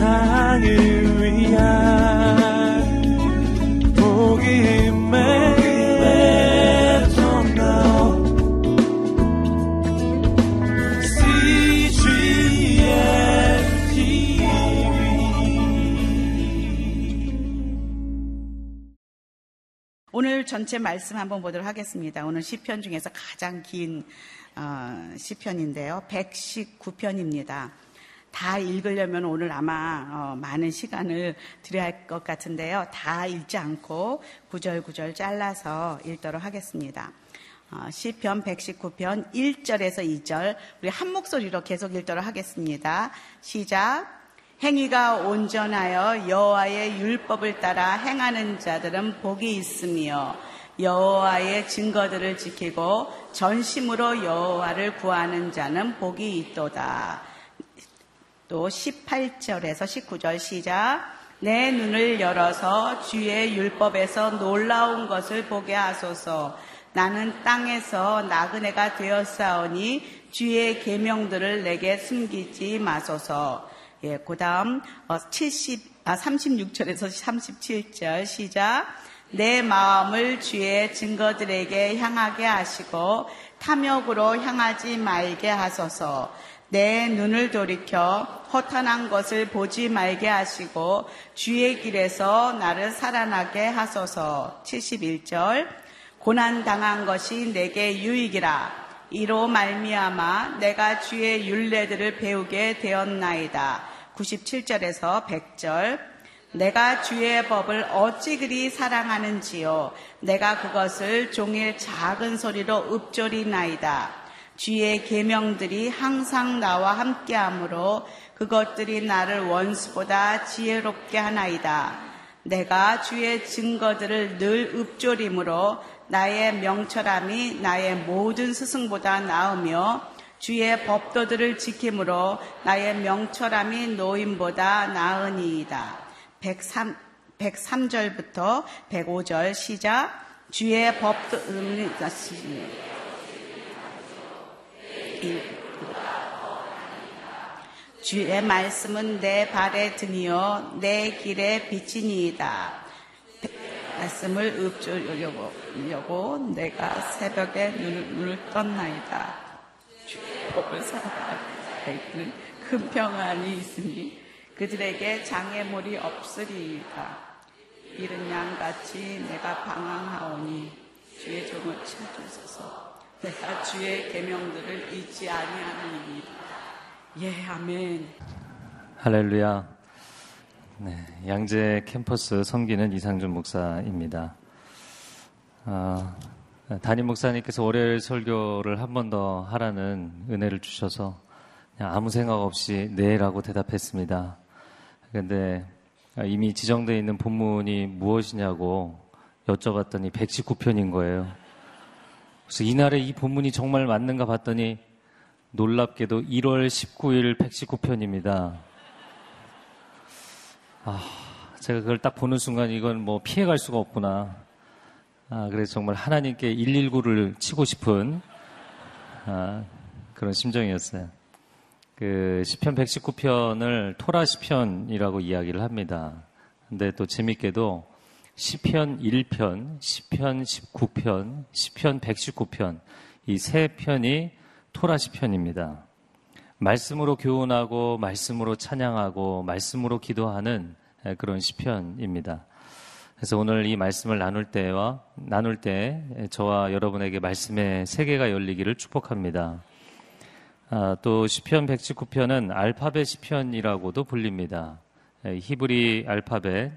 세상을 위한 복음의 오늘 전체 말씀 한번 보도록 하겠습니다. 오늘 시편 중에서 가장 긴 어, 시편인데요. 119편입니다. 다 읽으려면 오늘 아마 어, 많은 시간을 드려야 할 것 같은데요. 다 읽지 않고 구절구절 잘라서 읽도록 하겠습니다. 어, 시편 119편 1절에서 2절 우리 한 목소리로 계속 읽도록 하겠습니다. 시작. 행위가 온전하여 여호와의 율법을 따라 행하는 자들은 복이 있으며 여호와의 증거들을 지키고 전심으로 여호와를 구하는 자는 복이 있도다. 또 18절에서 19절 시작. 내 눈을 열어서 주의 율법에서 놀라운 것을 보게 하소서. 나는 땅에서 나그네가 되었사오니 주의 계명들을 내게 숨기지 마소서. 예, 그 다음 70, 어, 아, 36절에서 37절 시작. 내 마음을 주의 증거들에게 향하게 하시고 탐욕으로 향하지 말게 하소서. 내 눈을 돌이켜 허탄한 것을 보지 말게 하시고 주의 길에서 나를 살아나게 하소서. 71절. 고난 당한 것이 내게 유익이라. 이로 말미암아 내가 주의 윤례들을 배우게 되었나이다. 97절에서 100절 내가 주의 법을 어찌 그리 사랑하는지요 내가 그것을 종일 작은 소리로 읊조리나이다 주의 계명들이 항상 나와 함께하므로 그것들이 나를 원수보다 지혜롭게 하나이다 내가 주의 증거들을 늘 읊조림으로 나의 명철함이 나의 모든 스승보다 나으며 주의 법도들을 지킴으로 나의 명철함이 노인보다 나으니이다. 103, 103절부터 105절 시작. 주의 법도, 음, 주의 말씀은 내 발의 등이요, 내 길의 빛이니이다. 말씀을 읊조려고 내가 새벽에 눈을, 떴나이다. 법을 살아가는 큰 평안이 있으니 그들에게 장애물이 없으리이다. 이른 양같이 내가 방황하오니 주의 종을 찾으소서. 내가 주의 계명들을 잊지 아니하니이다. 예, 아멘. 할렐루야. 네, 양재 캠퍼스 섬기는 이상준 목사입니다. 아, 담임 목사님께서 월요일 설교를 한 번 더 하라는 은혜를 주셔서 아무 생각 없이 네라고 대답했습니다. 그런데 이미 지정되어 있는 본문이 무엇이냐고 여쭤봤더니 119편인 거예요. 그래서 이날에 이 본문이 정말 맞는가 봤더니 놀랍게도 1월 19일 119편입니다. 아, 제가 그걸 딱 보는 순간 이건 뭐 피해갈 수가 없구나. 아, 그래서 정말 하나님께 119를 치고 싶은 아, 그런 심정이었어요. 그 시편 119편을 토라 시편이라고 이야기를 합니다. 근데 또 재밌게도 시편 1편, 시편 19편, 시편 119편 이 세 편이 토라 시편입니다. 말씀으로 교훈하고 말씀으로 찬양하고 말씀으로 기도하는 그런 시편입니다. 그래서 오늘 이 말씀을 나눌 때와 나눌 때 저와 여러분에게 말씀의 세계가 열리기를 축복합니다. 아, 또 시편 119편은 알파벳 시편이라고도 불립니다. 히브리 알파벳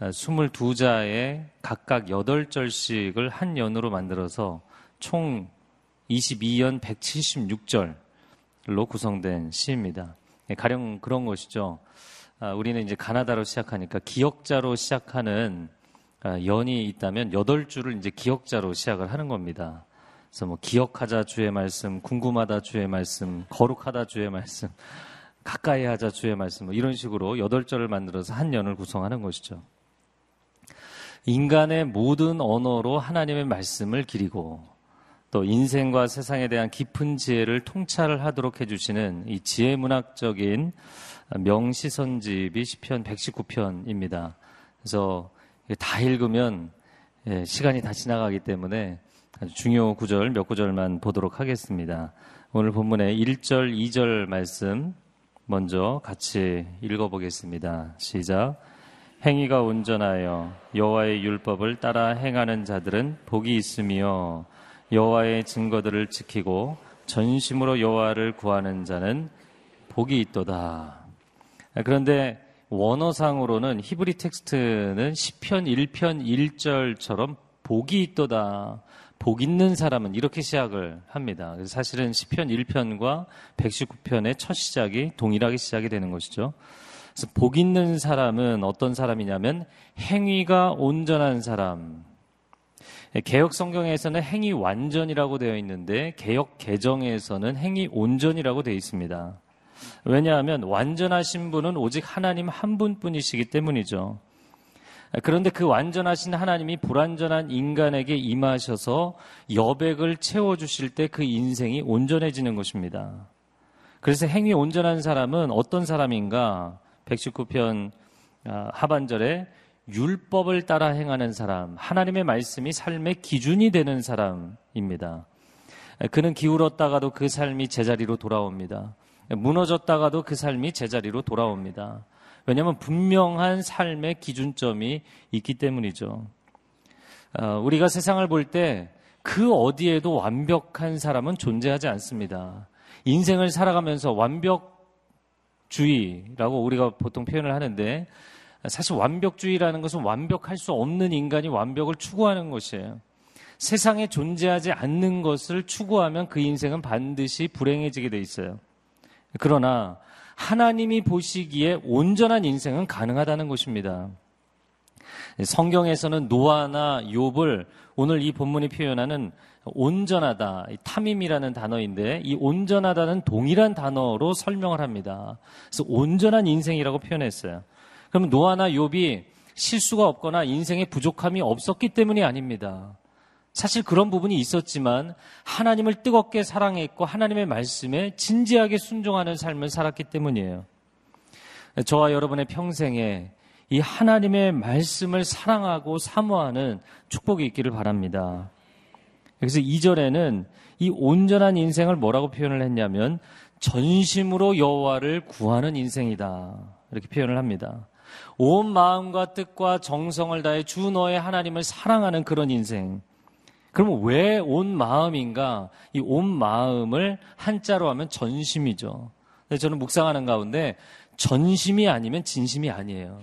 22자에 각각 8절씩을 한 연으로 만들어서 총 22연 176절로 구성된 시입니다. 가령 그런 것이죠. 아, 우리는 이제 가나다로 시작하니까 기억자로 시작하는 아, 연이 있다면 여덟 줄을 이제 기억자로 시작을 하는 겁니다. 그래서 뭐 기억하자 주의 말씀, 궁금하다 주의 말씀, 거룩하다 주의 말씀, 가까이 하자 주의 말씀, 뭐 이런 식으로 여덟 절을 만들어서 한 연을 구성하는 것이죠. 인간의 모든 언어로 하나님의 말씀을 기리고 또 인생과 세상에 대한 깊은 지혜를 통찰을 하도록 해주시는 이 지혜 문학적인 명시선집이 시편 119편입니다. 그래서 다 읽으면 예, 시간이 다 지나가기 때문에 아주 중요 구절 몇 구절만 보도록 하겠습니다. 오늘 본문의 1절, 2절 말씀 먼저 같이 읽어보겠습니다. 시작. 행위가 온전하여 여호와의 율법을 따라 행하는 자들은 복이 있으며 여호와의 증거들을 지키고 전심으로 여호와를 구하는 자는 복이 있도다. 그런데 원어상으로는 히브리 텍스트는 시편 1편 1절처럼 복이 있도다. 복 있는 사람은 이렇게 시작을 합니다. 사실은 시편 1편과 119편의 첫 시작이 동일하게 시작이 되는 것이죠. 그래서 복 있는 사람은 어떤 사람이냐면 행위가 온전한 사람. 개혁 성경에서는 행위 완전이라고 되어 있는데 개혁 개정에서는 행위 온전이라고 되어 있습니다. 왜냐하면 완전하신 분은 오직 하나님 한 분뿐이시기 때문이죠. 그런데 그 완전하신 하나님이 불완전한 인간에게 임하셔서 여백을 채워주실 때 그 인생이 온전해지는 것입니다. 그래서 행위 온전한 사람은 어떤 사람인가? 119편 아, 하반절에 율법을 따라 행하는 사람, 하나님의 말씀이 삶의 기준이 되는 사람입니다. 그는 기울었다가도 그 삶이 제자리로 돌아옵니다. 무너졌다가도 그 삶이 제자리로 돌아옵니다. 왜냐하면 분명한 삶의 기준점이 있기 때문이죠. 어, 우리가 세상을 볼 때 그 어디에도 완벽한 사람은 존재하지 않습니다. 인생을 살아가면서 완벽 주의라고 우리가 보통 표현을 하는데 사실 완벽주의라는 것은 완벽할 수 없는 인간이 완벽을 추구하는 것이에요. 세상에 존재하지 않는 것을 추구하면 그 인생은 반드시 불행해지게 돼 있어요. 그러나 하나님이 보시기에 온전한 인생은 가능하다는 것입니다. 성경에서는 노아나 욥을 오늘 이 본문이 표현하는 온전하다, 탐임이라는 단어인데 이 온전하다는 동일한 단어로 설명을 합니다. 그래서 온전한 인생이라고 표현했어요. 그러면 노아나 욥이 실수가 없거나 인생에 부족함이 없었기 때문이 아닙니다. 사실 그런 부분이 있었지만 하나님을 뜨겁게 사랑했고 하나님의 말씀에 진지하게 순종하는 삶을 살았기 때문이에요. 저와 여러분의 평생에 이 하나님의 말씀을 사랑하고 사모하는 축복이 있기를 바랍니다. 그래서 이절에는 이 온전한 인생을 뭐라고 표현을 했냐면 전심으로 여호와를 구하는 인생이다. 이렇게 표현을 합니다. 온 마음과 뜻과 정성을 다해 주 너의 하나님을 사랑하는 그런 인생. 그러면 왜 온 마음인가? 이 온 마음을 한자로 하면 전심이죠. 저는 묵상하는 가운데 전심이 아니면 진심이 아니에요.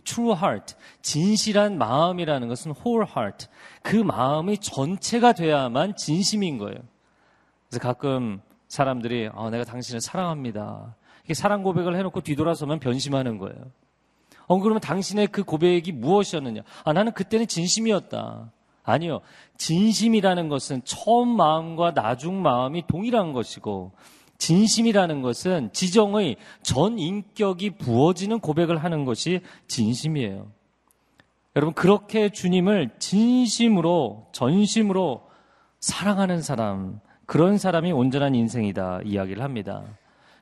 True heart, 진실한 마음이라는 것은 whole heart. 그 마음이 전체가 돼야만 진심인 거예요. 그래서 가끔 사람들이 아, 내가 당신을 사랑합니다. 이렇게 사랑 고백을 해놓고 뒤돌아서면 변심하는 거예요. 어, 그러면 당신의 그 고백이 무엇이었느냐? 아, 나는 그때는 진심이었다. 아니요. 진심이라는 것은 처음 마음과 나중 마음이 동일한 것이고, 진심이라는 것은 지정의 전 인격이 부어지는 고백을 하는 것이 진심이에요. 여러분, 그렇게 주님을 진심으로, 전심으로 사랑하는 사람, 그런 사람이 온전한 인생이다 이야기를 합니다.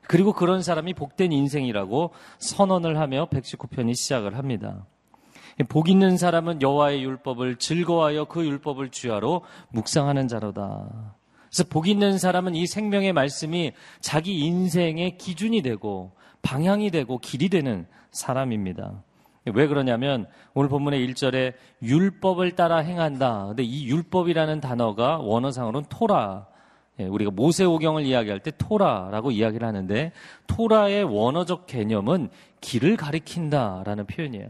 그리고 그런 사람이 복된 인생이라고 선언을 하며 119편이 시작을 합니다. 복 있는 사람은 여호와의 율법을 즐거워하여 그 율법을 주야로 묵상하는 자로다. 그래서 복 있는 사람은 이 생명의 말씀이 자기 인생의 기준이 되고 방향이 되고 길이 되는 사람입니다. 왜 그러냐면 오늘 본문의 1절에 율법을 따라 행한다. 근데 이 율법이라는 단어가 원어상으로는 토라. 예, 우리가 모세오경을 이야기할 때 토라라고 이야기를 하는데 토라의 원어적 개념은 길을 가리킨다라는 표현이에요.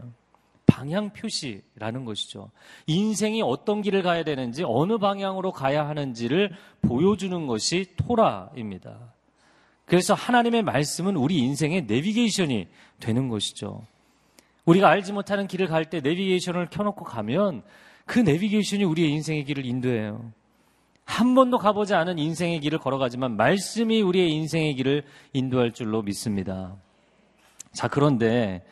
방향 표시라는 것이죠. 인생이 어떤 길을 가야 되는지 어느 방향으로 가야 하는지를 보여주는 것이 토라입니다. 그래서 하나님의 말씀은 우리 인생의 내비게이션이 되는 것이죠. 우리가 알지 못하는 길을 갈 때 내비게이션을 켜놓고 가면 그 내비게이션이 우리의 인생의 길을 인도해요. 한 번도 가보지 않은 인생의 길을 걸어가지만 말씀이 우리의 인생의 길을 인도할 줄로 믿습니다. 자, 그런데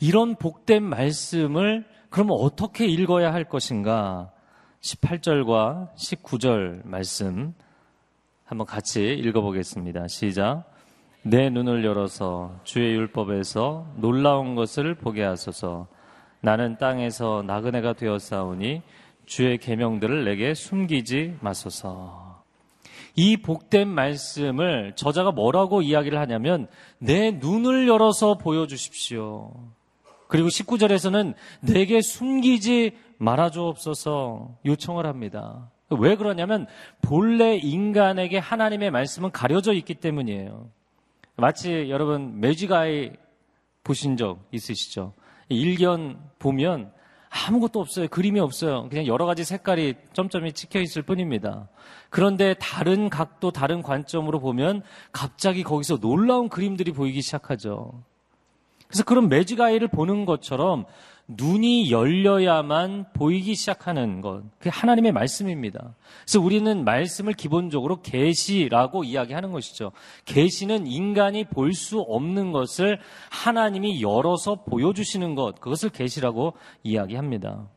이런 복된 말씀을 그러면 어떻게 읽어야 할 것인가? 18절과 19절 말씀 한번 같이 읽어보겠습니다. 시작. 내 눈을 열어서 주의 율법에서 놀라운 것을 보게 하소서. 나는 땅에서 나그네가 되었사오니 주의 계명들을 내게 숨기지 마소서. 이 복된 말씀을 저자가 뭐라고 이야기를 하냐면 내 눈을 열어서 보여주십시오. 그리고 19절에서는 내게 숨기지 말아주옵소서 요청을 합니다. 왜 그러냐면 본래 인간에게 하나님의 말씀은 가려져 있기 때문이에요. 마치 여러분 매직아이 보신 적 있으시죠? 일견 보면 아무것도 없어요. 그림이 없어요. 그냥 여러 가지 색깔이 점점이 찍혀 있을 뿐입니다. 그런데 다른 각도, 다른 관점으로 보면 갑자기 거기서 놀라운 그림들이 보이기 시작하죠. 그래서 그런 매직아이를 보는 것처럼 눈이 열려야만 보이기 시작하는 것. 그게 하나님의 말씀입니다. 그래서 우리는 말씀을 기본적으로 계시라고 이야기하는 것이죠. 계시는 인간이 볼 수 없는 것을 하나님이 열어서 보여주시는 것. 그것을 계시라고 이야기합니다.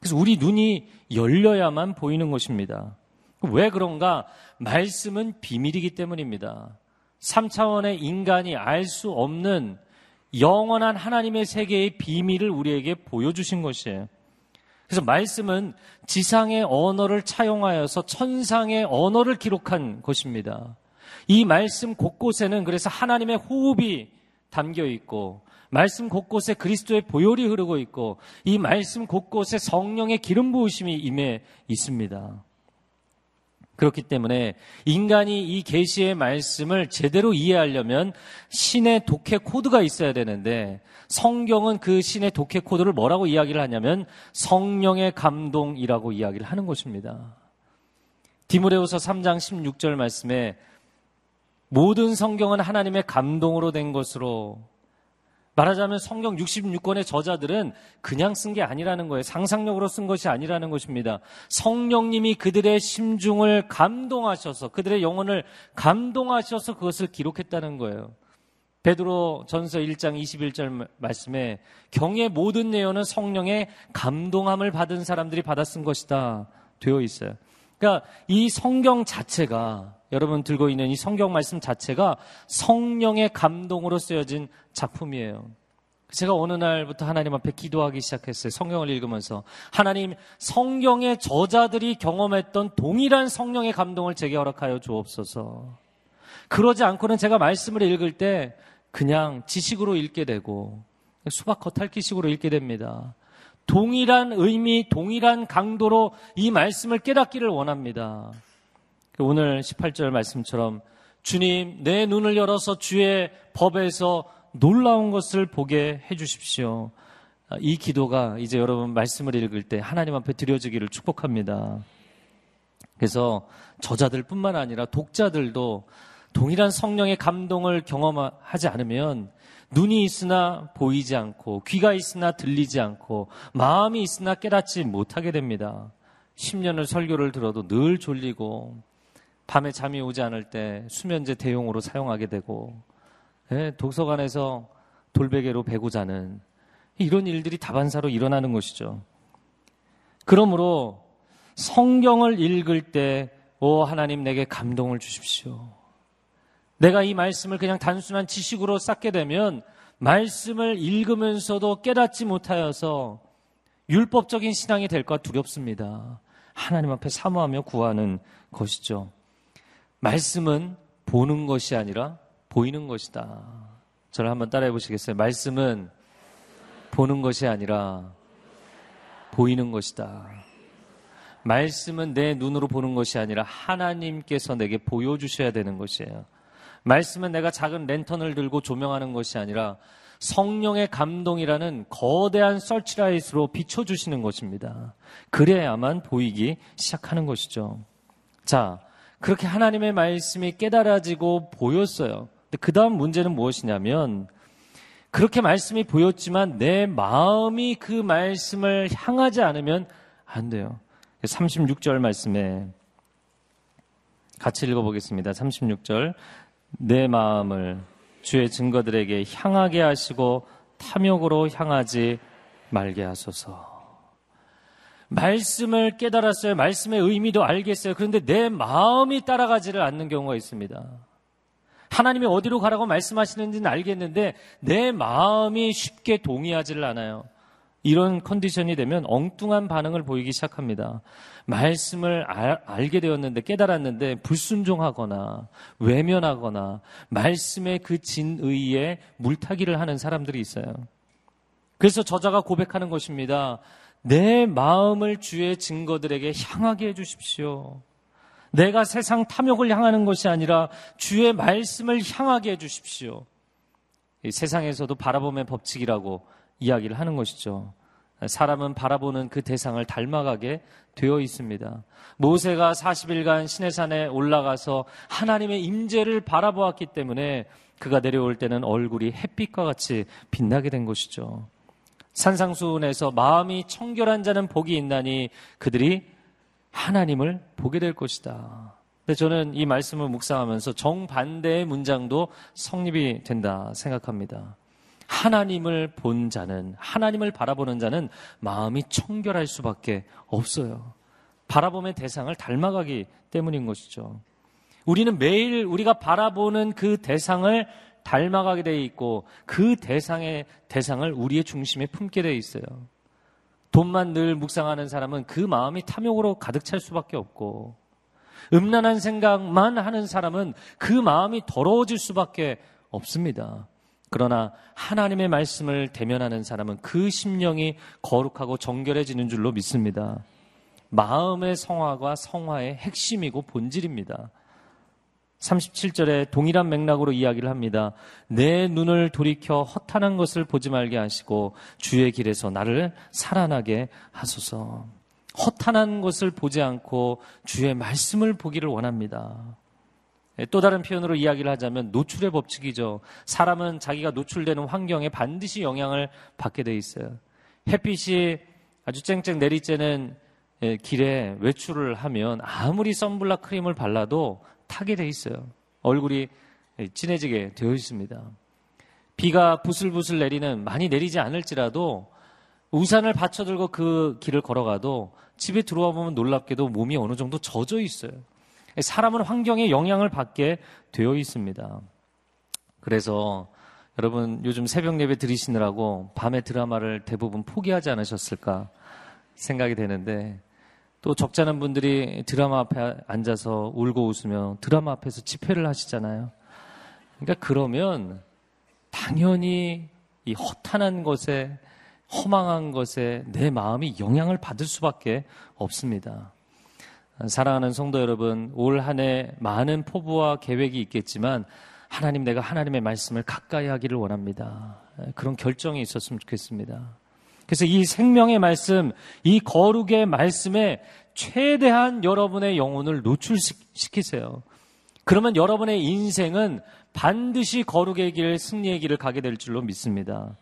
그래서 우리 눈이 열려야만 보이는 것입니다. 왜 그런가? 말씀은 비밀이기 때문입니다. 3차원의 인간이 알 수 없는 영원한 하나님의 세계의 비밀을 우리에게 보여주신 것이에요. 그래서 말씀은 지상의 언어를 차용하여서 천상의 언어를 기록한 것입니다. 이 말씀 곳곳에는 그래서 하나님의 호흡이 담겨 있고 말씀 곳곳에 그리스도의 보혈이 흐르고 있고 이 말씀 곳곳에 성령의 기름 부으심이 임해 있습니다. 그렇기 때문에 인간이 이 계시의 말씀을 제대로 이해하려면 신의 독해 코드가 있어야 되는데 성경은 그 신의 독해 코드를 뭐라고 이야기를 하냐면 성령의 감동이라고 이야기를 하는 것입니다. 디모레후서 3장 16절 말씀에 모든 성경은 하나님의 감동으로 된 것으로 말하자면 성경 66권의 저자들은 그냥 쓴 게 아니라는 거예요. 상상력으로 쓴 것이 아니라는 것입니다. 성령님이 그들의 심중을 감동하셔서 그들의 영혼을 감동하셔서 그것을 기록했다는 거예요. 베드로 전서 1장 21절 말씀에 경의 모든 내용은 성령의 감동함을 받은 사람들이 받아 쓴 것이다 되어 있어요. 그러니까 이 성경 자체가 여러분 들고 있는 이 성경 말씀 자체가 성령의 감동으로 쓰여진 작품이에요. 제가 어느 날부터 하나님 앞에 기도하기 시작했어요. 성경을 읽으면서. 하나님, 성경의 저자들이 경험했던 동일한 성령의 감동을 제게 허락하여 주옵소서. 그러지 않고는 제가 말씀을 읽을 때 그냥 지식으로 읽게 되고 수박 겉핥기식으로 읽게 됩니다. 동일한 의미, 동일한 강도로 이 말씀을 깨닫기를 원합니다. 오늘 18절 말씀처럼 주님, 내 눈을 열어서 주의 법에서 놀라운 것을 보게 해 주십시오. 이 기도가 이제 여러분 말씀을 읽을 때 하나님 앞에 드려지기를 축복합니다. 그래서 저자들 뿐만 아니라 독자들도 동일한 성령의 감동을 경험하지 않으면 눈이 있으나 보이지 않고 귀가 있으나 들리지 않고 마음이 있으나 깨닫지 못하게 됩니다. 10년을 설교를 들어도 늘 졸리고 밤에 잠이 오지 않을 때 수면제 대용으로 사용하게 되고 예, 도서관에서 돌베개로 베고 자는 이런 일들이 다반사로 일어나는 것이죠. 그러므로 성경을 읽을 때, 오, 하나님 내게 감동을 주십시오. 내가 이 말씀을 그냥 단순한 지식으로 쌓게 되면 말씀을 읽으면서도 깨닫지 못하여서 율법적인 신앙이 될까 두렵습니다. 하나님 앞에 사모하며 구하는 것이죠. 말씀은 보는 것이 아니라 보이는 것이다. 저를 한번 따라해 보시겠어요? 말씀은 보는 것이 아니라 보이는 것이다. 말씀은 내 눈으로 보는 것이 아니라 하나님께서 내게 보여주셔야 되는 것이에요. 말씀은 내가 작은 랜턴을 들고 조명하는 것이 아니라 성령의 감동이라는 거대한 설치라이트로 비춰주시는 것입니다. 그래야만 보이기 시작하는 것이죠. 자, 그렇게 하나님의 말씀이 깨달아지고 보였어요. 그 다음 문제는 무엇이냐면, 그렇게 말씀이 보였지만 내 마음이 그 말씀을 향하지 않으면 안 돼요. 36절 말씀에 같이 읽어보겠습니다. 36절. 내 마음을 주의 증거들에게 향하게 하시고 탐욕으로 향하지 말게 하소서. 말씀을 깨달았어요. 말씀의 의미도 알겠어요. 그런데 내 마음이 따라가지를 않는 경우가 있습니다. 하나님이 어디로 가라고 말씀하시는지는 알겠는데 내 마음이 쉽게 동의하지를 않아요. 이런 컨디션이 되면 엉뚱한 반응을 보이기 시작합니다. 말씀을 알, 알게 되었는데 깨달았는데 불순종하거나 외면하거나 말씀의 그 진의에 물타기를 하는 사람들이 있어요. 그래서 저자가 고백하는 것입니다. 내 마음을 주의 증거들에게 향하게 해주십시오. 내가 세상 탐욕을 향하는 것이 아니라 주의 말씀을 향하게 해주십시오. 세상에서도 바라봄의 법칙이라고 이야기를 하는 것이죠. 사람은 바라보는 그 대상을 닮아가게 되어 있습니다. 모세가 40일간 시내산에 올라가서 하나님의 임재를 바라보았기 때문에 그가 내려올 때는 얼굴이 햇빛과 같이 빛나게 된 것이죠. 산상수훈에서 마음이 청결한 자는 복이 있나니 그들이 하나님을 보게 될 것이다. 근데 저는 이 말씀을 묵상하면서 정반대의 문장도 성립이 된다 생각합니다. 하나님을 본 자는, 하나님을 바라보는 자는 마음이 청결할 수밖에 없어요. 바라봄의 대상을 닮아가기 때문인 것이죠. 우리는 매일 우리가 바라보는 그 대상을 닮아가게 돼 있고 그 대상의 대상을 우리의 중심에 품게 돼 있어요. 돈만 늘 묵상하는 사람은 그 마음이 탐욕으로 가득 찰 수밖에 없고 음란한 생각만 하는 사람은 그 마음이 더러워질 수밖에 없습니다. 그러나 하나님의 말씀을 대면하는 사람은 그 심령이 거룩하고 정결해지는 줄로 믿습니다. 마음의 성화가 성화의 핵심이고 본질입니다. 37절에 동일한 맥락으로 이야기를 합니다. 내 눈을 돌이켜 허탄한 것을 보지 말게 하시고 주의 길에서 나를 살아나게 하소서. 허탄한 것을 보지 않고 주의 말씀을 보기를 원합니다. 예, 또 다른 표현으로 이야기를 하자면 노출의 법칙이죠. 사람은 자기가 노출되는 환경에 반드시 영향을 받게 돼 있어요. 햇빛이 아주 쨍쨍 내리쬐는 예, 길에 외출을 하면 아무리 선블락 크림을 발라도 타게 돼 있어요. 얼굴이 진해지게 되어 있습니다. 비가 부슬부슬 내리는 많이 내리지 않을지라도 우산을 받쳐들고 그 길을 걸어가도 집에 들어와 보면 놀랍게도 몸이 어느 정도 젖어 있어요. 사람은 환경에 영향을 받게 되어 있습니다. 그래서 여러분 요즘 새벽 예배 들으시느라고 밤에 드라마를 대부분 포기하지 않으셨을까 생각이 되는데 또 적잖은 분들이 드라마 앞에 앉아서 울고 웃으며 드라마 앞에서 집회를 하시잖아요. 그러니까 그러면 당연히 이 허탄한 것에 허망한 것에 내 마음이 영향을 받을 수밖에 없습니다. 사랑하는 성도 여러분, 올 한 해 많은 포부와 계획이 있겠지만 하나님 내가 하나님의 말씀을 가까이 하기를 원합니다. 그런 결정이 있었으면 좋겠습니다. 그래서 이 생명의 말씀, 이 거룩의 말씀에 최대한 여러분의 영혼을 노출시키세요. 그러면 여러분의 인생은 반드시 거룩의 길, 승리의 길을 가게 될 줄로 믿습니다.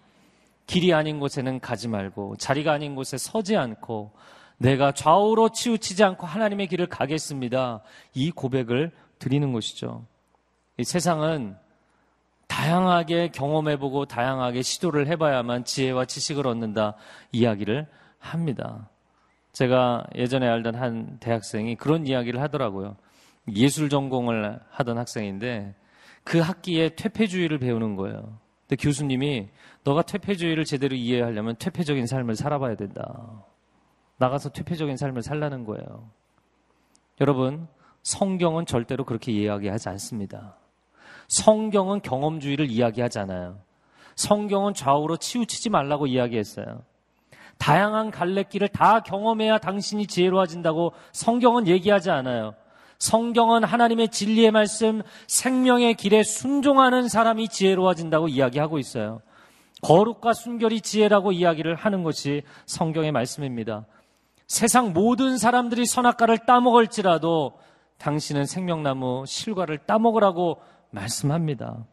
길이 아닌 곳에는 가지 말고, 자리가 아닌 곳에 서지 않고, 내가 좌우로 치우치지 않고 하나님의 길을 가겠습니다. 이 고백을 드리는 것이죠. 이 세상은 다양하게 경험해보고 다양하게 시도를 해봐야만 지혜와 지식을 얻는다 이야기를 합니다. 제가 예전에 알던 한 대학생이 그런 이야기를 하더라고요. 예술 전공을 하던 학생인데 그 학기에 퇴폐주의를 배우는 거예요. 근데 교수님이 너가 퇴폐주의를 제대로 이해하려면 퇴폐적인 삶을 살아봐야 된다. 나가서 퇴폐적인 삶을 살라는 거예요. 여러분, 성경은 절대로 그렇게 이야기하지 않습니다. 성경은 경험주의를 이야기하잖아요. 성경은 좌우로 치우치지 말라고 이야기했어요. 다양한 갈래길을 다 경험해야 당신이 지혜로워진다고 성경은 얘기하지 않아요. 성경은 하나님의 진리의 말씀, 생명의 길에 순종하는 사람이 지혜로워진다고 이야기하고 있어요. 거룩과 순결이 지혜라고 이야기를 하는 것이 성경의 말씀입니다. 세상 모든 사람들이 선악과를 따먹을지라도 당신은 생명나무 실과를 따먹으라고 말씀합니다.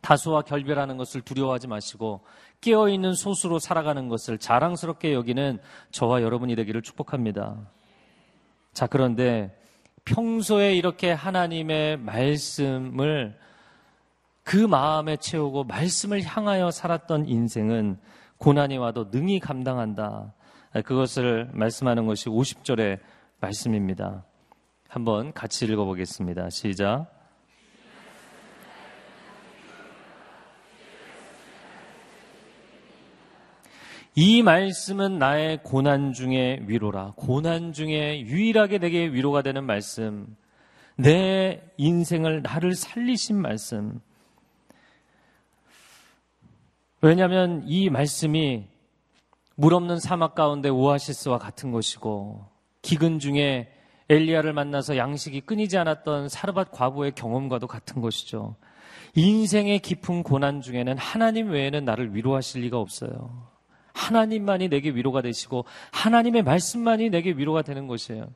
다수와 결별하는 것을 두려워하지 마시고 깨어있는 소수로 살아가는 것을 자랑스럽게 여기는 저와 여러분이 되기를 축복합니다. 자, 그런데 평소에 이렇게 하나님의 말씀을 그 마음에 채우고 말씀을 향하여 살았던 인생은 고난이 와도 능히 감당한다. 그것을 말씀하는 것이 50절의 말씀입니다. 한번 같이 읽어보겠습니다. 시작. 이 말씀은 나의 고난 중에 위로라. 고난 중에 유일하게 내게 위로가 되는 말씀. 내 인생을 나를 살리신 말씀. 왜냐하면 이 말씀이 물 없는 사막 가운데 오아시스와 같은 것이고 기근 중에 엘리야를 만나서 양식이 끊이지 않았던 사르밧 과부의 경험과도 같은 것이죠. 인생의 깊은 고난 중에는 하나님 외에는 나를 위로하실 리가 없어요. 하나님만이 내게 위로가 되시고 하나님의 말씀만이 내게 위로가 되는 것이에요.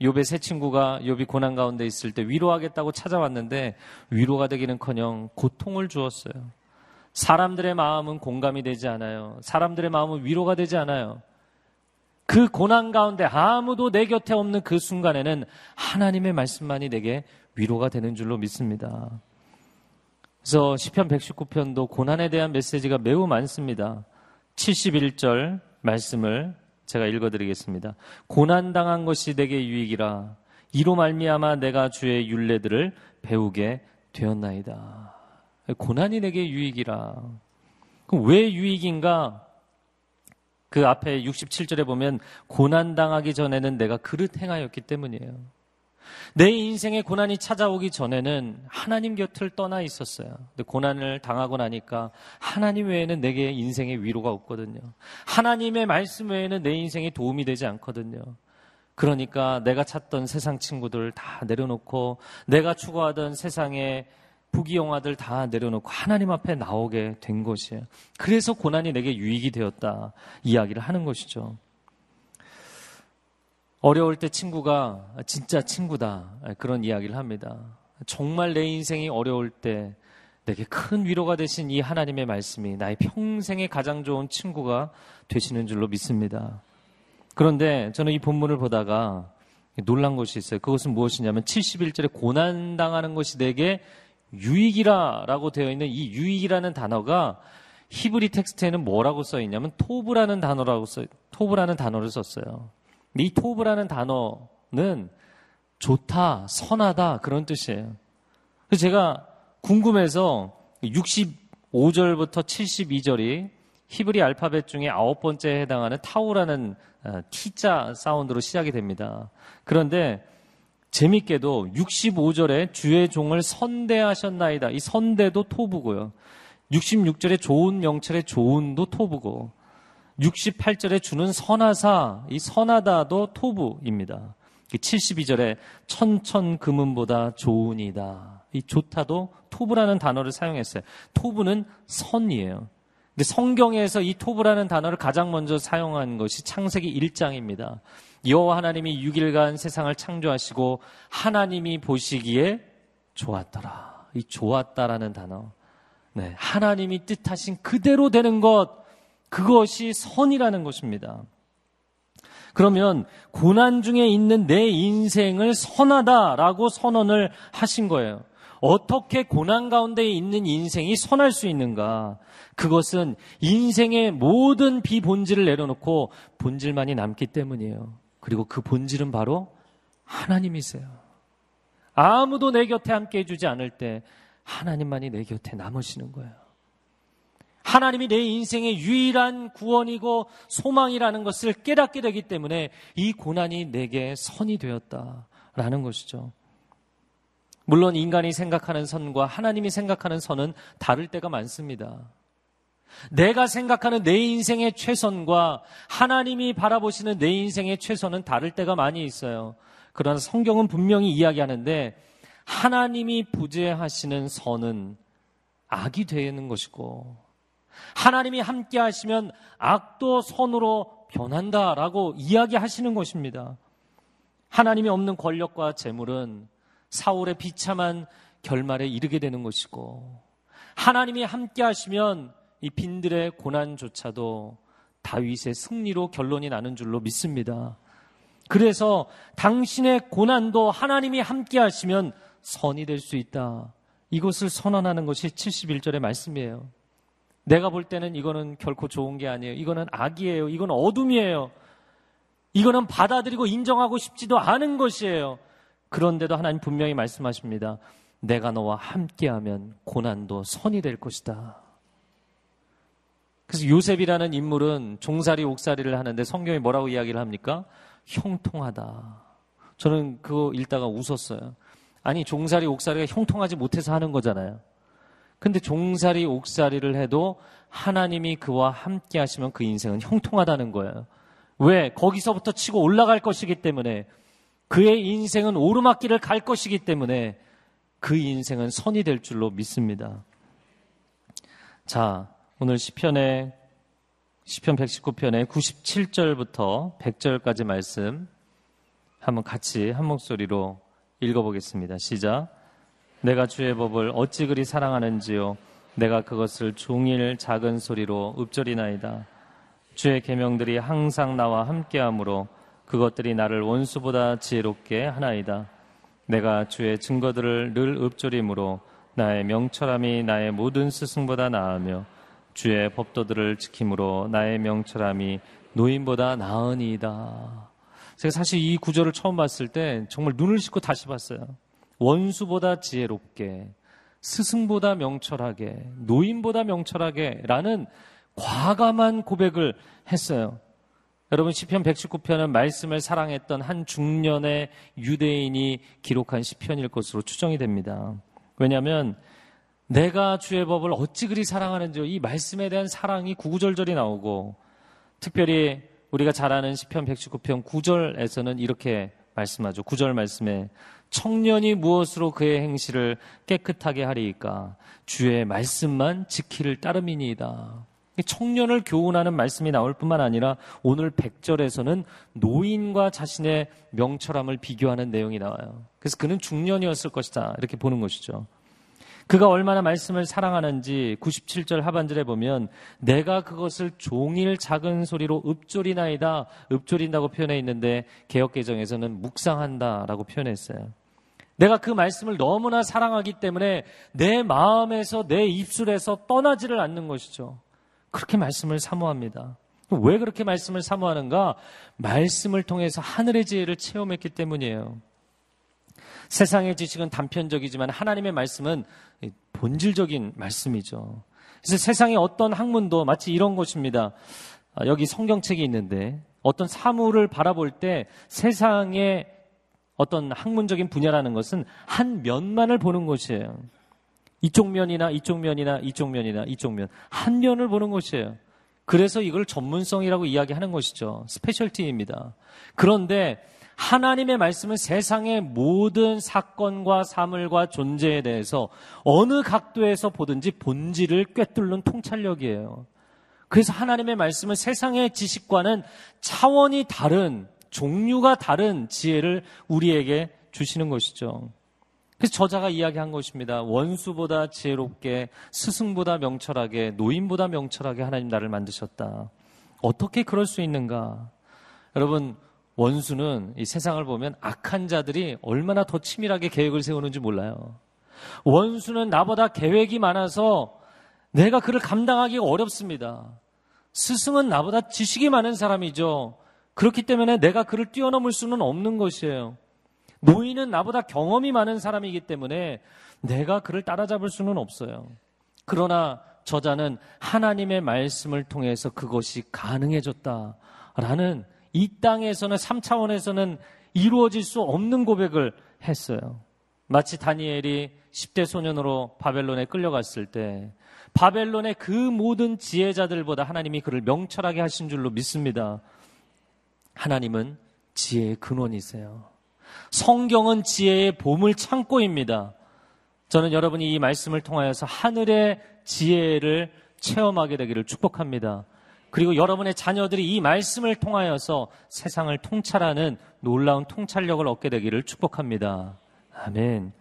욥의 세 친구가 욥이 고난 가운데 있을 때 위로하겠다고 찾아왔는데 위로가 되기는커녕 고통을 주었어요. 사람들의 마음은 공감이 되지 않아요. 사람들의 마음은 위로가 되지 않아요. 그 고난 가운데 아무도 내 곁에 없는 그 순간에는 하나님의 말씀만이 내게 위로가 되는 줄로 믿습니다. 그래서 시편 119편도 고난에 대한 메시지가 매우 많습니다. 71절 말씀을 제가 읽어드리겠습니다. 고난 당한 것이 내게 유익이라 이로 말미암아 내가 주의 윤례들을 배우게 되었나이다. 고난이 내게 유익이라. 그럼 왜 유익인가? 그 앞에 67절에 보면 고난 당하기 전에는 내가 그릇 행하였기 때문이에요. 내 인생에 고난이 찾아오기 전에는 하나님 곁을 떠나 있었어요. 근데 고난을 당하고 나니까 하나님 외에는 내게 인생에 위로가 없거든요. 하나님의 말씀 외에는 내 인생에 도움이 되지 않거든요. 그러니까 내가 찾던 세상 친구들 다 내려놓고 내가 추구하던 세상의 부귀영화들 다 내려놓고 하나님 앞에 나오게 된 것이에요. 그래서 고난이 내게 유익이 되었다 이야기를 하는 것이죠. 어려울 때 친구가 진짜 친구다 그런 이야기를 합니다. 정말 내 인생이 어려울 때 내게 큰 위로가 되신 이 하나님의 말씀이 나의 평생의 가장 좋은 친구가 되시는 줄로 믿습니다. 그런데 저는 이 본문을 보다가 놀란 것이 있어요. 그것은 무엇이냐면 71절에 고난당하는 것이 내게 유익이라 라고 되어 있는 이 유익이라는 단어가 히브리 텍스트에는 뭐라고 써 있냐면 토브라는 단어라고 써 토브라는 단어를 썼어요. 이 토브라는 단어는 좋다, 선하다 그런 뜻이에요. 그래서 제가 궁금해서 65절부터 72절이 히브리 알파벳 중에 아홉 번째에 해당하는 타우라는 어, T자 사운드로 시작이 됩니다. 그런데 재밌게도 65절에 주의 종을 선대하셨나이다. 이 선대도 토부고요. 66절에 좋은 명철의 좋은도 토부고 68절에 주는 선하사 이 선하다도 토부입니다. 72절에 천천 금은보다 좋으니다. 이 좋다도 토부라는 단어를 사용했어요. 토부는 선이에요. 근데 성경에서 이 토부라는 단어를 가장 먼저 사용한 것이 창세기 1장입니다. 여호와 하나님이 6일간 세상을 창조하시고 하나님이 보시기에 좋았더라. 이 좋았다라는 단어. 네, 하나님이 뜻하신 그대로 되는 것 그것이 선이라는 것입니다. 그러면 고난 중에 있는 내 인생을 선하다라고 선언을 하신 거예요. 어떻게 고난 가운데 있는 인생이 선할 수 있는가? 그것은 인생의 모든 비본질을 내려놓고 본질만이 남기 때문이에요. 그리고 그 본질은 바로 하나님이세요. 아무도 내 곁에 함께 해주지 않을 때 하나님만이 내 곁에 남으시는 거예요. 하나님이 내 인생의 유일한 구원이고 소망이라는 것을 깨닫게 되기 때문에 이 고난이 내게 선이 되었다라는 것이죠. 물론 인간이 생각하는 선과 하나님이 생각하는 선은 다를 때가 많습니다. 내가 생각하는 내 인생의 최선과 하나님이 바라보시는 내 인생의 최선은 다를 때가 많이 있어요. 그러나 성경은 분명히 이야기하는데 하나님이 부재하시는 선은 악이 되는 것이고 하나님이 함께 하시면 악도 선으로 변한다라고 이야기하시는 것입니다. 하나님이 없는 권력과 재물은 사울의 비참한 결말에 이르게 되는 것이고 하나님이 함께 하시면 이 빈들의 고난조차도 다윗의 승리로 결론이 나는 줄로 믿습니다. 그래서 당신의 고난도 하나님이 함께 하시면 선이 될 수 있다. 이것을 선언하는 것이 71절의 말씀이에요. 내가 볼 때는 이거는 결코 좋은 게 아니에요. 이거는 악이에요. 이건 어둠이에요. 이거는 받아들이고 인정하고 싶지도 않은 것이에요. 그런데도 하나님 분명히 말씀하십니다. 내가 너와 함께하면 고난도 선이 될 것이다. 그래서 요셉이라는 인물은 종살이 옥살이를 하는데 성경이 뭐라고 이야기를 합니까? 형통하다. 저는 그거 읽다가 웃었어요. 아니 종살이 옥살이가 형통하지 못해서 하는 거잖아요. 근데 종살이 옥살이를 해도 하나님이 그와 함께 하시면 그 인생은 형통하다는 거예요. 왜? 거기서부터 치고 올라갈 것이기 때문에 그의 인생은 오르막길을 갈 것이기 때문에 그 인생은 선이 될 줄로 믿습니다. 자, 오늘 시편의 시편 119편의 97절부터 100절까지 말씀 한번 같이 한 목소리로 읽어보겠습니다. 시작. 내가 주의 법을 어찌 그리 사랑하는지요. 내가 그것을 종일 작은 소리로 읊조리나이다. 주의 계명들이 항상 나와 함께하므로 그것들이 나를 원수보다 지혜롭게 하나이다. 내가 주의 증거들을 늘 읊조림으로 나의 명철함이 나의 모든 스승보다 나으며 주의 법도들을 지킴으로 나의 명철함이 노인보다 나으니이다. 제가 사실 이 구절을 처음 봤을 때 정말 눈을 씻고 다시 봤어요. 원수보다 지혜롭게, 스승보다 명철하게, 노인보다 명철하게 라는 과감한 고백을 했어요. 여러분 시편 119편은 말씀을 사랑했던 한 중년의 유대인이 기록한 시편일 것으로 추정이 됩니다. 왜냐하면 내가 주의 법을 어찌 그리 사랑하는지 이 말씀에 대한 사랑이 구구절절이 나오고 특별히 우리가 잘 아는 시편 119편 9절에서는 이렇게 말씀하죠. 9절 말씀에 청년이 무엇으로 그의 행실을 깨끗하게 하리이까 주의 말씀만 지키를 따름이니이다. 청년을 교훈하는 말씀이 나올 뿐만 아니라 오늘 100절에서는 노인과 자신의 명철함을 비교하는 내용이 나와요. 그래서 그는 중년이었을 것이다. 이렇게 보는 것이죠. 그가 얼마나 말씀을 사랑하는지 97절 하반절에 보면 내가 그것을 종일 작은 소리로 읊조리나이다. 읊조린다고 표현해 있는데 개혁개정에서는 묵상한다라고 표현했어요. 내가 그 말씀을 너무나 사랑하기 때문에 내 마음에서 내 입술에서 떠나지를 않는 것이죠. 그렇게 말씀을 사모합니다. 왜 그렇게 말씀을 사모하는가? 말씀을 통해서 하늘의 지혜를 체험했기 때문이에요. 세상의 지식은 단편적이지만 하나님의 말씀은 본질적인 말씀이죠. 그래서 세상의 어떤 학문도 마치 이런 것입니다. 아, 여기 성경책이 있는데 어떤 사물을 바라볼 때 세상의 어떤 학문적인 분야라는 것은 한 면만을 보는 것이에요. 이쪽 면이나 이쪽 면이나 이쪽 면이나 이쪽 면. 한 면을 보는 것이에요. 그래서 이걸 전문성이라고 이야기하는 것이죠. 스페셜티입니다. 그런데 하나님의 말씀은 세상의 모든 사건과 사물과 존재에 대해서 어느 각도에서 보든지 본질을 꿰뚫는 통찰력이에요. 그래서 하나님의 말씀은 세상의 지식과는 차원이 다른, 종류가 다른 지혜를 우리에게 주시는 것이죠. 그래서 저자가 이야기한 것입니다. 원수보다 지혜롭게, 스승보다 명철하게, 노인보다 명철하게 하나님 나를 만드셨다. 어떻게 그럴 수 있는가? 여러분, 원수는 이 세상을 보면 악한 자들이 얼마나 더 치밀하게 계획을 세우는지 몰라요. 원수는 나보다 계획이 많아서 내가 그를 감당하기가 어렵습니다. 스승은 나보다 지식이 많은 사람이죠. 그렇기 때문에 내가 그를 뛰어넘을 수는 없는 것이에요. 노인은 나보다 경험이 많은 사람이기 때문에 내가 그를 따라잡을 수는 없어요. 그러나 저자는 하나님의 말씀을 통해서 그것이 가능해졌다라는 이 땅에서는 3차원에서는 이루어질 수 없는 고백을 했어요. 마치 다니엘이 10대 소년으로 바벨론에 끌려갔을 때 바벨론의 그 모든 지혜자들보다 하나님이 그를 명철하게 하신 줄로 믿습니다. 하나님은 지혜의 근원이세요. 성경은 지혜의 보물 창고입니다. 저는 여러분이 이 말씀을 통하여서 하늘의 지혜를 체험하게 되기를 축복합니다. 그리고 여러분의 자녀들이 이 말씀을 통하여서 세상을 통찰하는 놀라운 통찰력을 얻게 되기를 축복합니다. 아멘.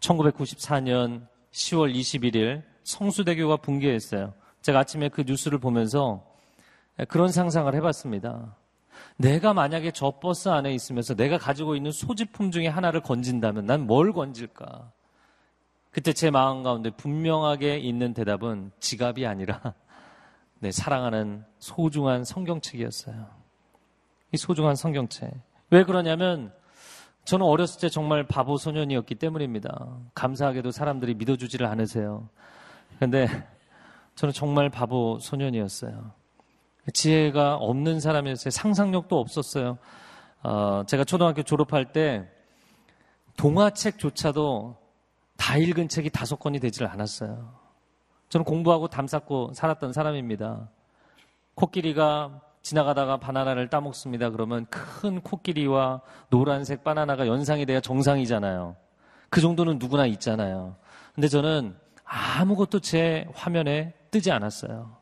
1994년 10월 21일 성수대교가 붕괴했어요. 제가 아침에 그 뉴스를 보면서 그런 상상을 해봤습니다. 내가 만약에 저 버스 안에 있으면서 내가 가지고 있는 소지품 중에 하나를 건진다면 난 뭘 건질까? 그때 제 마음 가운데 분명하게 있는 대답은 지갑이 아니라 네, 사랑하는 소중한 성경책이었어요. 이 소중한 성경책. 왜 그러냐면 저는 어렸을 때 정말 바보 소년이었기 때문입니다. 감사하게도 사람들이 믿어주지를 않으세요. 근데 저는 정말 바보 소년이었어요. 지혜가 없는 사람이었어요. 상상력도 없었어요. 어, 제가 초등학교 졸업할 때 동화책조차도 다 읽은 책이 다섯 권이 되질 않았어요. 저는 공부하고 담 쌓고 살았던 사람입니다. 코끼리가 지나가다가 바나나를 따먹습니다. 그러면 큰 코끼리와 노란색 바나나가 연상이 돼야 정상이잖아요. 그 정도는 누구나 있잖아요. 근데 저는 아무것도 제 화면에 뜨지 않았어요.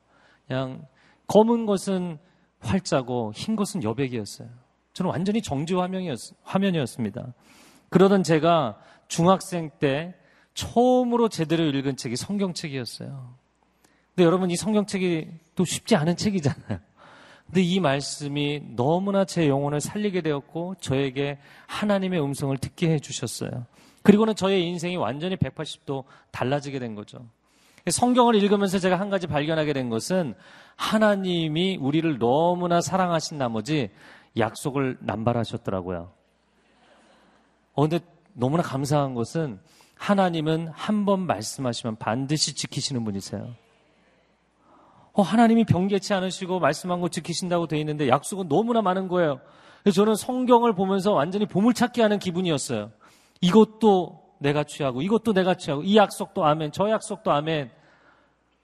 그냥 검은 것은 활자고 흰 것은 여백이었어요. 저는 완전히 정지 화면이었, 화면이었습니다. 그러던 제가 중학생 때 처음으로 제대로 읽은 책이 성경책이었어요. 근데 여러분 이 성경책이 또 쉽지 않은 책이잖아요. 근데 이 말씀이 너무나 제 영혼을 살리게 되었고 저에게 하나님의 음성을 듣게 해 주셨어요. 그리고는 저의 인생이 완전히 180도 달라지게 된 거죠. 성경을 읽으면서 제가 한 가지 발견하게 된 것은 하나님이 우리를 너무나 사랑하신 나머지 약속을 남발하셨더라고요. 어, 근데 너무나 감사한 것은 하나님은 한 번 말씀하시면 반드시 지키시는 분이세요. 어, 하나님이 변개치 않으시고 말씀한 거 지키신다고 돼 있는데 약속은 너무나 많은 거예요. 그래서 저는 성경을 보면서 완전히 보물찾기 하는 기분이었어요. 이것도 내가 취하고 이것도 내가 취하고 이 약속도 아멘, 저 약속도 아멘.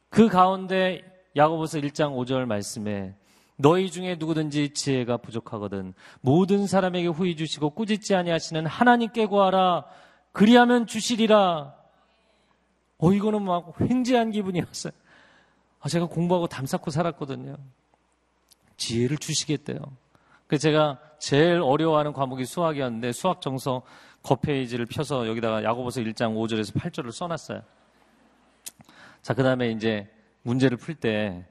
그 가운데 야고보서 1장 5절 말씀에 너희 중에 누구든지 지혜가 부족하거든 모든 사람에게 후히 주시고 꾸짖지 아니하시는 하나님께 구하라 그리하면 주시리라. 어 이거는 막 횡재한 기분이었어요. 아, 제가 공부하고 담 쌓고 살았거든요. 지혜를 주시겠대요. 그래서 제가 제일 어려워하는 과목이 수학이었는데 수학 정석 겉페이지를 펴서 여기다가 야고보서 1장 5절에서 8절을 써놨어요. 자, 그 다음에 이제 문제를 풀 때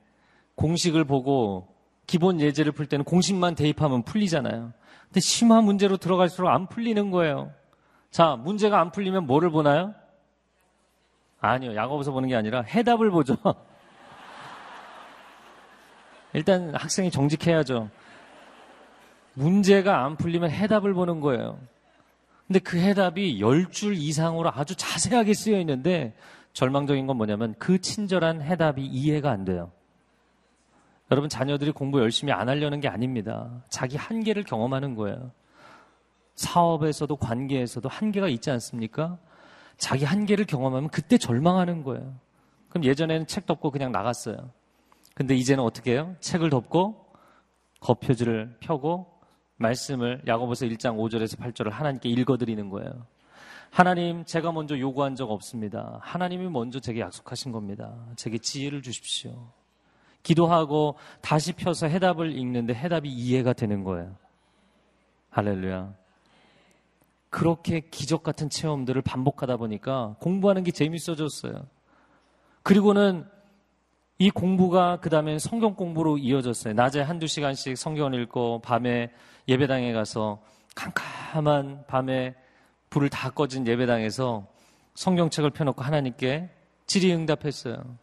공식을 보고 기본 예제를 풀 때는 공식만 대입하면 풀리잖아요. 근데 심화 문제로 들어갈수록 안 풀리는 거예요. 자, 문제가 안 풀리면 뭐를 보나요? 아니요. 야고보서 보는 게 아니라 해답을 보죠. 일단 학생이 정직해야죠. 문제가 안 풀리면 해답을 보는 거예요. 근데 그 해답이 10줄 이상으로 아주 자세하게 쓰여 있는데 절망적인 건 뭐냐면 그 친절한 해답이 이해가 안 돼요. 여러분 자녀들이 공부 열심히 안 하려는 게 아닙니다. 자기 한계를 경험하는 거예요. 사업에서도 관계에서도 한계가 있지 않습니까? 자기 한계를 경험하면 그때 절망하는 거예요. 그럼 예전에는 책 덮고 그냥 나갔어요. 근데 이제는 어떻게 해요? 책을 덮고 겉표지를 펴고 말씀을 야고보서 1장 5절에서 8절을 하나님께 읽어드리는 거예요. 하나님, 제가 먼저 요구한 적 없습니다. 하나님이 먼저 제게 약속하신 겁니다. 제게 지혜를 주십시오. 기도하고 다시 펴서 해답을 읽는데 해답이 이해가 되는 거예요. 할렐루야. 그렇게 기적 같은 체험들을 반복하다 보니까 공부하는 게 재밌어졌어요. 그리고는 이 공부가 그 다음에 성경 공부로 이어졌어요. 낮에 한두 시간씩 성경을 읽고 밤에 예배당에 가서 캄캄한 밤에 불을 다 꺼진 예배당에서 성경책을 펴놓고 하나님께 질의 응답했어요.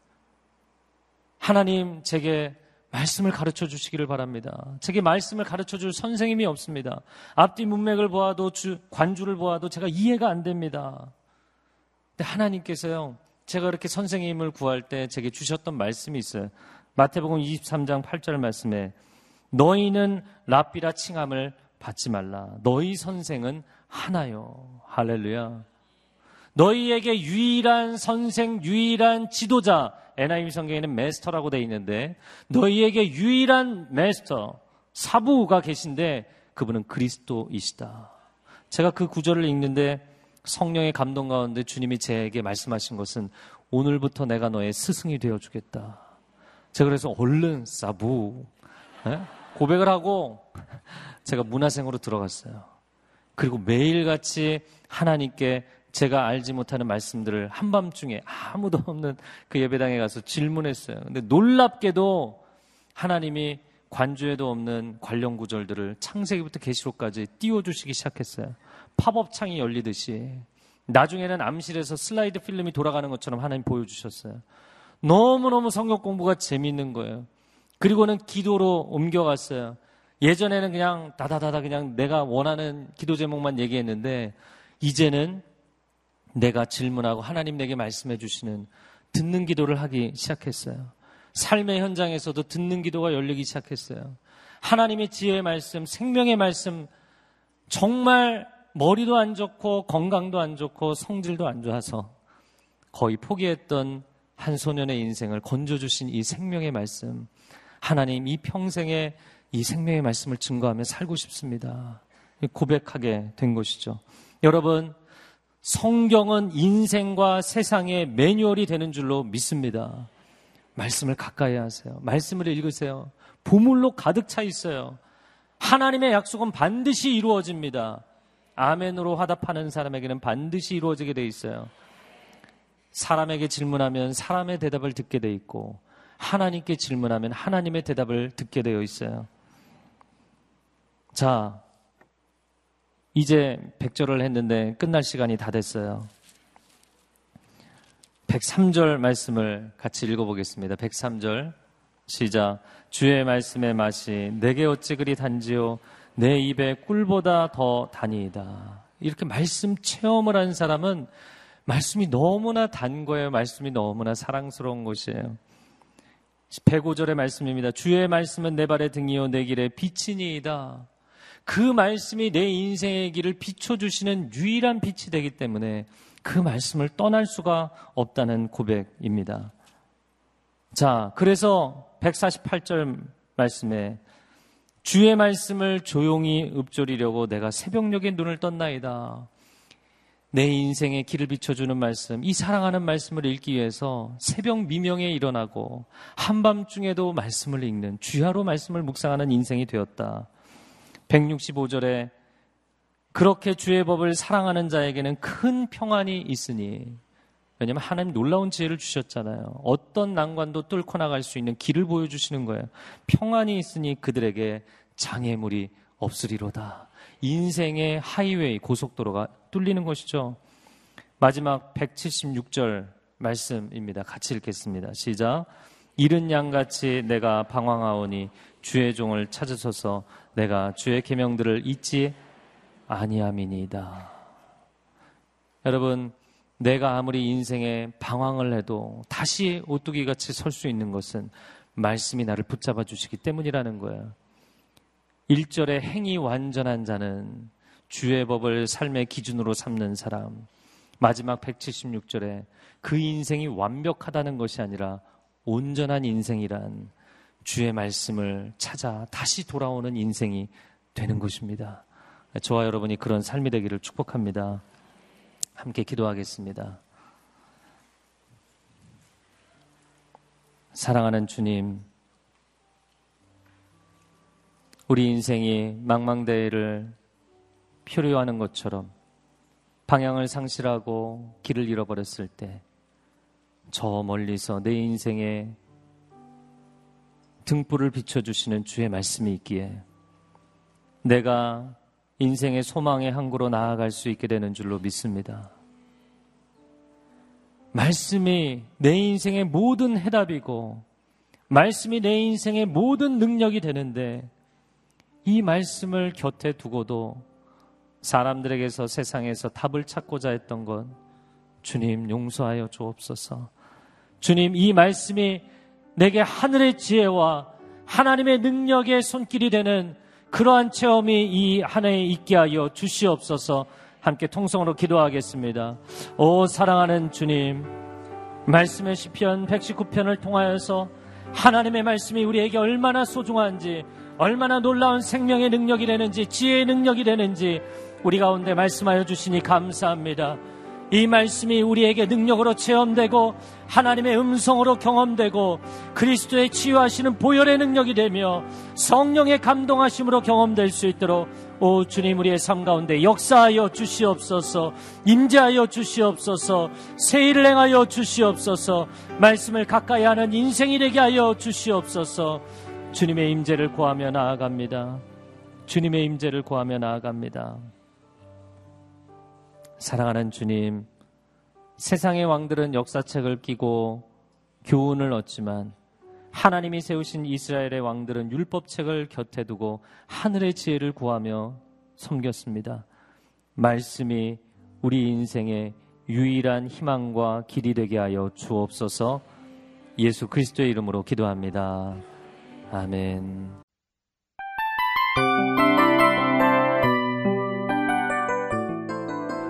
하나님 제게 말씀을 가르쳐 주시기를 바랍니다. 제게 말씀을 가르쳐 줄 선생님이 없습니다. 앞뒤 문맥을 보아도 주, 관주를 보아도 제가 이해가 안 됩니다. 근데 하나님께서요, 제가 그렇게 선생님을 구할 때 제게 주셨던 말씀이 있어요. 마태복음 23장 8절 말씀에 너희는 랍비라 칭함을 받지 말라. 너희 선생은 하나요. 할렐루야. 너희에게 유일한 선생, 유일한 지도자, NIV 성경에는 메스터라고 되어 있는데 너희에게 유일한 메스터, 사부가 계신데 그분은 그리스도이시다. 제가 그 구절을 읽는데 성령의 감동 가운데 주님이 제게 말씀하신 것은 오늘부터 내가 너의 스승이 되어 주겠다. 제가 그래서 얼른 사부 네? 고백을 하고 제가 문화생으로 들어갔어요. 그리고 매일같이 하나님께 제가 알지 못하는 말씀들을 한밤중에 아무도 없는 그 예배당에 가서 질문했어요. 근데 놀랍게도 하나님이 관주에도 없는 관련 구절들을 창세기부터 계시록까지 띄워주시기 시작했어요. 팝업 창이 열리듯이 나중에는 암실에서 슬라이드 필름이 돌아가는 것처럼 하나님 보여주셨어요. 너무너무 성경 공부가 재미있는 거예요. 그리고는 기도로 옮겨갔어요. 예전에는 그냥 다다다다 그냥 내가 원하는 기도 제목만 얘기했는데 이제는 내가 질문하고 하나님 내게 말씀해 주시는 듣는 기도를 하기 시작했어요. 삶의 현장에서도 듣는 기도가 열리기 시작했어요. 하나님의 지혜의 말씀, 생명의 말씀, 정말 머리도 안 좋고 건강도 안 좋고 성질도 안 좋아서 거의 포기했던 한 소년의 인생을 건져주신 이 생명의 말씀. 하나님 이 평생에 이 생명의 말씀을 증거하며 살고 싶습니다. 고백하게 된 것이죠. 여러분, 성경은 인생과 세상의 매뉴얼이 되는 줄로 믿습니다. 말씀을 가까이 하세요. 말씀을 읽으세요. 보물로 가득 차 있어요. 하나님의 약속은 반드시 이루어집니다. 아멘으로 화답하는 사람에게는 반드시 이루어지게 돼 있어요. 사람에게 질문하면 사람의 대답을 듣게 돼 있고 하나님께 질문하면 하나님의 대답을 듣게 되어 있어요. 자, 이제 100절을 했는데 끝날 시간이 다 됐어요. 103절 말씀을 같이 읽어보겠습니다. 103절 시작. 주의 말씀의 맛이 내게 어찌 그리 단지요 내 입에 꿀보다 더 다니이다. 이렇게 말씀 체험을 한 사람은 말씀이 너무나 단 거예요. 말씀이 너무나 사랑스러운 것이에요. 105절의 말씀입니다. 주의 말씀은 내 발의 등이요 내 길에 빛이니이다. 그 말씀이 내 인생의 길을 비춰주시는 유일한 빛이 되기 때문에 그 말씀을 떠날 수가 없다는 고백입니다. 자, 그래서 148절 말씀에 주의 말씀을 조용히 읊조리려고 내가 새벽녘에 눈을 떴나이다. 내 인생의 길을 비춰주는 말씀, 이 사랑하는 말씀을 읽기 위해서 새벽 미명에 일어나고 한밤중에도 말씀을 읽는 주야로 말씀을 묵상하는 인생이 되었다. 165절에 그렇게 주의 법을 사랑하는 자에게는 큰 평안이 있으니 왜냐하면 하나님 놀라운 지혜를 주셨잖아요. 어떤 난관도 뚫고 나갈 수 있는 길을 보여주시는 거예요. 평안이 있으니 그들에게 장애물이 없으리로다. 인생의 하이웨이 고속도로가 뚫리는 것이죠. 마지막 176절 말씀입니다. 같이 읽겠습니다. 시작. 이른 양같이 내가 방황하오니 주의 종을 찾으소서 내가 주의 계명들을 잊지 아니함이니이다. 여러분, 내가 아무리 인생에 방황을 해도 다시 오뚜기 같이 설 수 있는 것은 말씀이 나를 붙잡아 주시기 때문이라는 거예요. 1절에 행이 완전한 자는 주의 법을 삶의 기준으로 삼는 사람. 마지막 176절에 그 인생이 완벽하다는 것이 아니라 온전한 인생이란 주의 말씀을 찾아 다시 돌아오는 인생이 되는 것입니다. 저와 여러분이 그런 삶이 되기를 축복합니다. 함께 기도하겠습니다. 사랑하는 주님, 우리 인생이 망망대해를 표류하는 것처럼 방향을 상실하고 길을 잃어버렸을 때 저 멀리서 내 인생에 등불을 비춰주시는 주의 말씀이 있기에 내가 인생의 소망의 항구로 나아갈 수 있게 되는 줄로 믿습니다. 말씀이 내 인생의 모든 해답이고, 말씀이 내 인생의 모든 능력이 되는데, 이 말씀을 곁에 두고도 사람들에게서 세상에서 답을 찾고자 했던 건 주님 용서하여 주옵소서. 주님 이 말씀이 내게 하늘의 지혜와 하나님의 능력의 손길이 되는 그러한 체험이 이 한 해에 있게 하여 주시옵소서 함께 통성으로 기도하겠습니다. 오 사랑하는 주님 말씀의 시편 119편을 통하여서 하나님의 말씀이 우리에게 얼마나 소중한지 얼마나 놀라운 생명의 능력이 되는지 지혜의 능력이 되는지 우리 가운데 말씀하여 주시니 감사합니다. 이 말씀이 우리에게 능력으로 체험되고 하나님의 음성으로 경험되고 그리스도의 치유하시는 보혈의 능력이 되며 성령의 감동하심으로 경험될 수 있도록 오 주님 우리의 삶 가운데 역사하여 주시옵소서 임재하여 주시옵소서 세일을 행하여 주시옵소서 말씀을 가까이 하는 인생이 되게 하여 주시옵소서. 주님의 임재를 구하며 나아갑니다. 주님의 임재를 구하며 나아갑니다 사랑하는 주님, 세상의 왕들은 역사책을 끼고 교훈을 얻지만 하나님이 세우신 이스라엘의 왕들은 율법책을 곁에 두고 하늘의 지혜를 구하며 섬겼습니다. 말씀이 우리 인생의 유일한 희망과 길이 되게 하여 주옵소서 예수 그리스도의 이름으로 기도합니다. 아멘.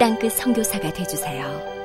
땅끝 성교사가 되주세요